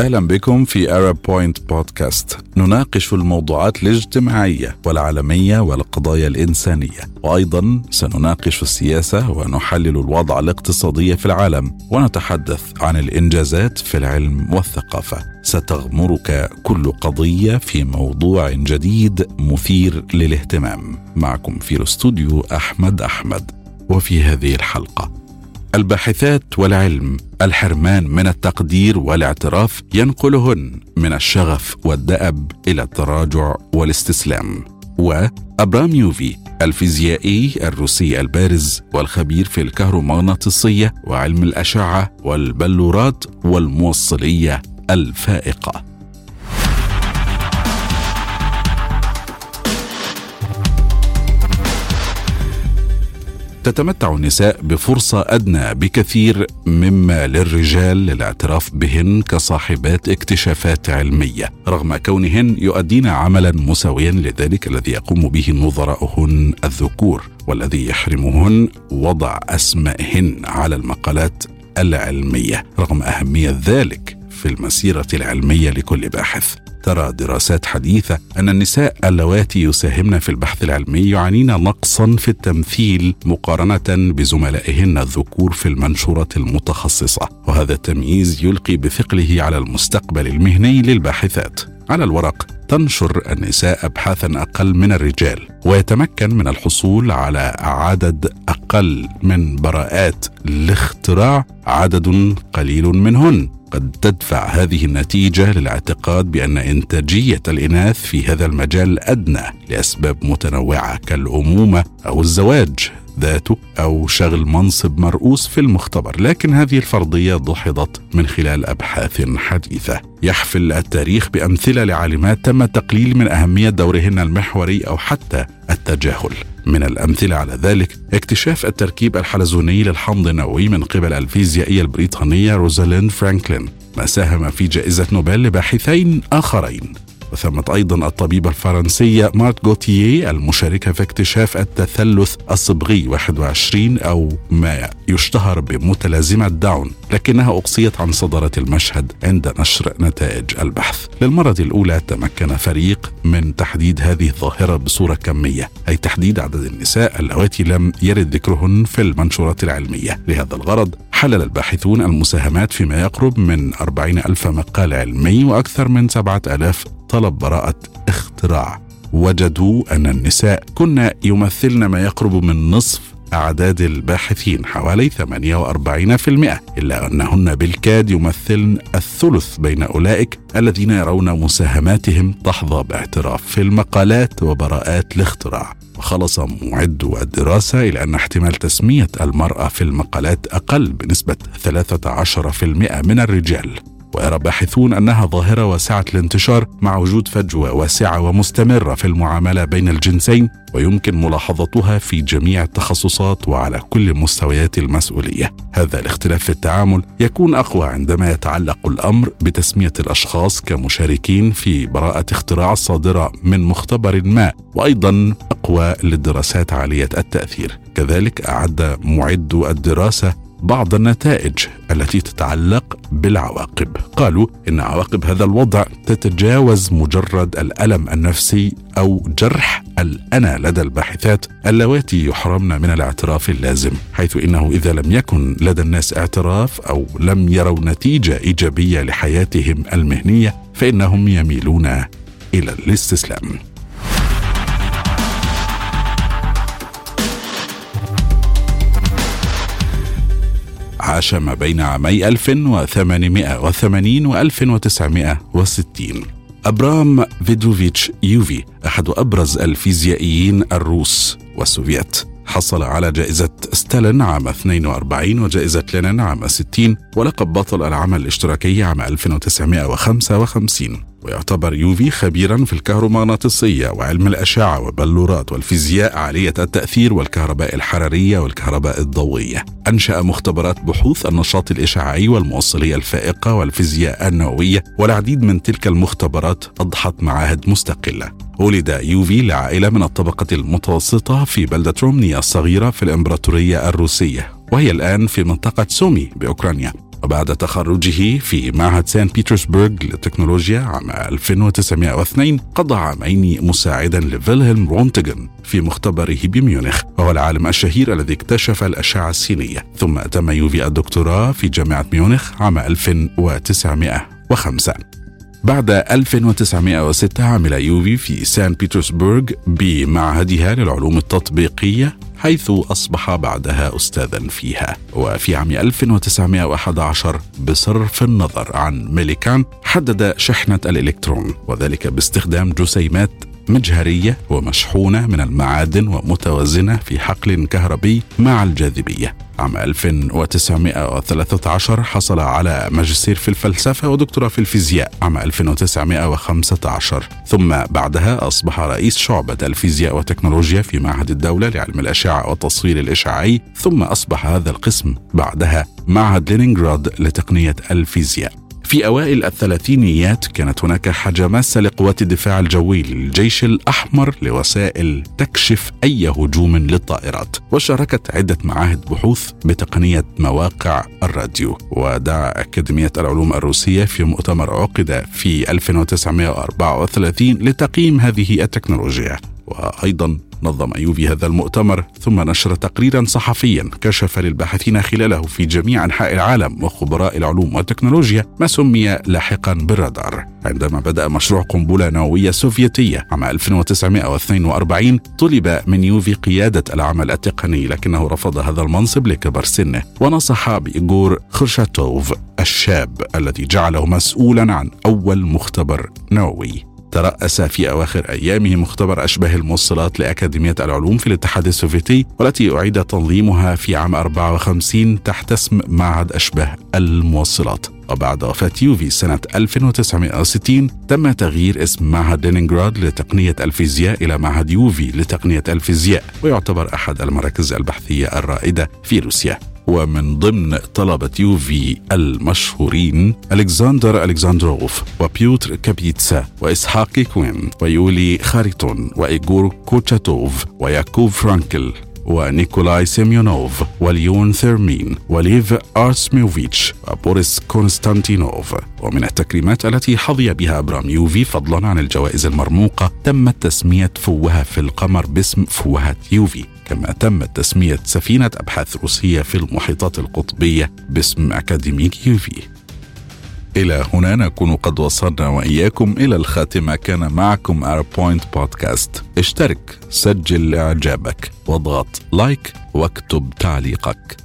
أهلا بكم في Arab Point Podcast نناقش الموضوعات الاجتماعية والعالمية والقضايا الإنسانية. وأيضا سنناقش السياسة ونحلل الوضع الاقتصادي في العالم. ونتحدث عن الإنجازات في العلم والثقافة. ستغمرك كل قضية في موضوع جديد مثير للاهتمام. معكم في الاستوديو أحمد أحمد. وفي هذه الحلقة الباحثات والعلم. الحرمان من التقدير والاعتراف ينقلهن من الشغف والدأب إلى التراجع والاستسلام. وأبرام يوفي الفيزيائي الروسي البارز والخبير في الكهرومغناطيسية وعلم الأشعة والبلورات والموصلية الفائقة. تتمتع النساء بفرصة أدنى بكثير مما للرجال للاعتراف بهن كصاحبات اكتشافات علمية. رغم كونهن يؤدين عملا مساويا لذلك الذي يقوم به نظراؤهن الذكور والذي يحرمهن وضع أسمائهن على المقالات العلمية. رغم أهمية ذلك في المسيرة العلمية لكل باحث. ترى دراسات حديثة أن النساء اللواتي يساهمن في البحث العلمي يعانين نقصا في التمثيل مقارنة بزملائهن الذكور في المنشورات المتخصصة وهذا التمييز يلقي بثقله على المستقبل المهني للباحثات. على الورق تنشر النساء ابحاثا أقل من الرجال ويتمكن من الحصول على عدد أقل من براءات الاختراع عدد قليل منهن. قد تدفع هذه النتيجة للاعتقاد بأن إنتاجية الإناث في هذا المجال أدنى لأسباب متنوعة كالأمومة أو الزواج. ذاته أو شغل منصب مرؤوس في المختبر، لكن هذه الفرضية دحضت من خلال أبحاث حديثة. يحفل التاريخ بأمثلة لعالمات تم التقليل من أهمية دورهن المحوري أو حتى التجاهل. من الأمثلة على ذلك اكتشاف التركيب الحلزوني للحمض النووي من قبل الفيزيائية البريطانية روزاليند فرانكلين ما ساهم في جائزة نوبل لباحثين آخرين وثمت أيضا الطبيبة الفرنسية مارت غوتييه المشاركة في اكتشاف التثلث الصبغي 21 أو ما يشتهر بمتلازمة داون لكنها أقصيت عن صدارة المشهد عند نشر نتائج البحث. للمرة الأولى تمكن فريق من تحديد هذه الظاهرة بصورة كمية أي تحديد عدد النساء اللواتي لم يرد ذكرهن في المنشورات العلمية. لهذا الغرض حلل الباحثون المساهمات فيما يقرب من 40 ألف مقال علمي وأكثر من 7000 طلب براءة اختراع. وجدوا أن النساء كن يمثلن ما يقرب من نصف أعداد الباحثين حوالي 48% إلا أنهن بالكاد يمثلن الثلث بين أولئك الذين يرون مساهماتهم تحظى باعتراف في المقالات وبراءات الاختراع. وخلص معد الدراسة إلى أن احتمال تسمية المرأة في المقالات أقل بنسبة 13% من الرجال. ويرى باحثون أنها ظاهرة واسعة الانتشار مع وجود فجوه واسعه ومستمرة في المعاملة بين الجنسين ويمكن ملاحظتها في جميع التخصصات وعلى كل مستويات المسؤولية. هذا الاختلاف في التعامل يكون أقوى عندما يتعلق الأمر بتسمية الأشخاص كمشاركين في براءة اختراع صادرة من مختبر ما، وأيضا أقوى للدراسات عالية التأثير. كذلك أعد معد الدراسة بعض النتائج التي تتعلق بالعواقب. قالوا إن عواقب هذا الوضع تتجاوز مجرد الألم النفسي أو جرح الأنا لدى الباحثات اللواتي يحرمن من الاعتراف اللازم حيث إنه إذا لم يكن لدى الناس اعتراف أو لم يروا نتيجة إيجابية لحياتهم المهنية فإنهم يميلون إلى الاستسلام. عاش ما بين عامي 1880 و 1960 أبرام فيدوفيتش يوفي أحد أبرز الفيزيائيين الروس والسوفيت حصل على جائزة ستالين عام 42 وجائزة لينين عام 60 ولقب بطل العمل الاشتراكي عام 1955 ويعتبر يوفي خبيرا في الكهرومغناطيسية وعلم الأشعة والبلورات والفيزياء عالية التأثير والكهرباء الحرارية والكهرباء الضوئية. أنشأ مختبرات بحوث النشاط الإشعاعي والموصلية الفائقة والفيزياء النووية والعديد من تلك المختبرات أضحت معاهد مستقلة. ولد يوفي لعائلة من الطبقة المتوسطة في بلدة رومنيا الصغيرة في الإمبراطورية الروسية وهي الآن في منطقة سومي بأوكرانيا. وبعد تخرجه في معهد سان بيترسبرغ للتكنولوجيا عام 1902 قضى عامين مساعدا لفيلهلم رونتجن في مختبره بميونخ وهو العالم الشهير الذي اكتشف الأشعة السينية. ثم تم يوفي الدكتوراه في جامعة ميونخ عام 1905 بعد 1906 عمل يوفي في سان بيترسبورغ بمعهدها للعلوم التطبيقية حيث أصبح بعدها أستاذا فيها. وفي عام 1911 بصرف النظر عن ميليكان حدد شحنة الإلكترون وذلك باستخدام جسيمات مجهرية ومشحونة من المعادن ومتوازنة في حقل كهربي مع الجاذبية. عام 1913 حصل على ماجستير في الفلسفة ودكتوراه في الفيزياء. عام 1915 ثم بعدها أصبح رئيس شعبة الفيزياء والتكنولوجيا في معهد الدولة لعلم الأشعة والتصوير الإشعاعي. ثم أصبح هذا القسم بعدها معهد لينينغراد لتقنية الفيزياء. في أوائل الثلاثينيات كانت هناك حجمات لقوات الدفاع الجوي للجيش الأحمر لوسائل تكشف أي هجوم للطائرات وشاركت عدة معاهد بحوث بتقنية مواقع الراديو. ودعا أكاديمية العلوم الروسية في مؤتمر عقد في 1934 لتقييم هذه التكنولوجيا. وأيضا نظم يوفي هذا المؤتمر ثم نشر تقريرا صحفيا كشف للباحثين خلاله في جميع أنحاء العالم وخبراء العلوم والتكنولوجيا ما سمي لاحقا بالرادار. عندما بدأ مشروع قنبلة نووية سوفيتية عام 1942 طلب من يوفي قيادة العمل التقني لكنه رفض هذا المنصب لكبر سنه ونصح بإيغور كورتشاتوف الشاب الذي جعله مسؤولا عن أول مختبر نووي. ترأس في أواخر أيامه مختبر أشباه الموصلات لأكاديمية العلوم في الاتحاد السوفيتي والتي أعيد تنظيمها في عام 54 تحت اسم معهد أشباه الموصلات. وبعد وفاة يوفي سنة 1960 تم تغيير اسم معهد لينينغراد لتقنية الفيزياء إلى معهد يوفي لتقنية الفيزياء ويعتبر أحد المراكز البحثية الرائدة في روسيا. ومن ضمن طلبة يوفي المشهورين ألكسندر ألكسندروف وبيوتر كابيتسا وإسحاق كوين ويولي خاريتون وإيغور كورتشاتوف وياكوب فرانكل. ونيكولاي سيميونوف وليون ثيرمين وليف أرسميوفيتش وبوريس كونستانتينوف. ومن التكريمات التي حظي بها أبرام يوفي فضلا عن الجوائز المرموقة تم تسمية فوهة في القمر باسم فوهة يوفي. كما تم تسمية سفينة أبحاث روسية في المحيطات القطبية باسم أكاديميك يوفي. إلى هنا نكون قد وصلنا وإياكم إلى الخاتمة. كان معكم Point Podcast اشترك سجل إعجابك واضغط like واكتب تعليقك.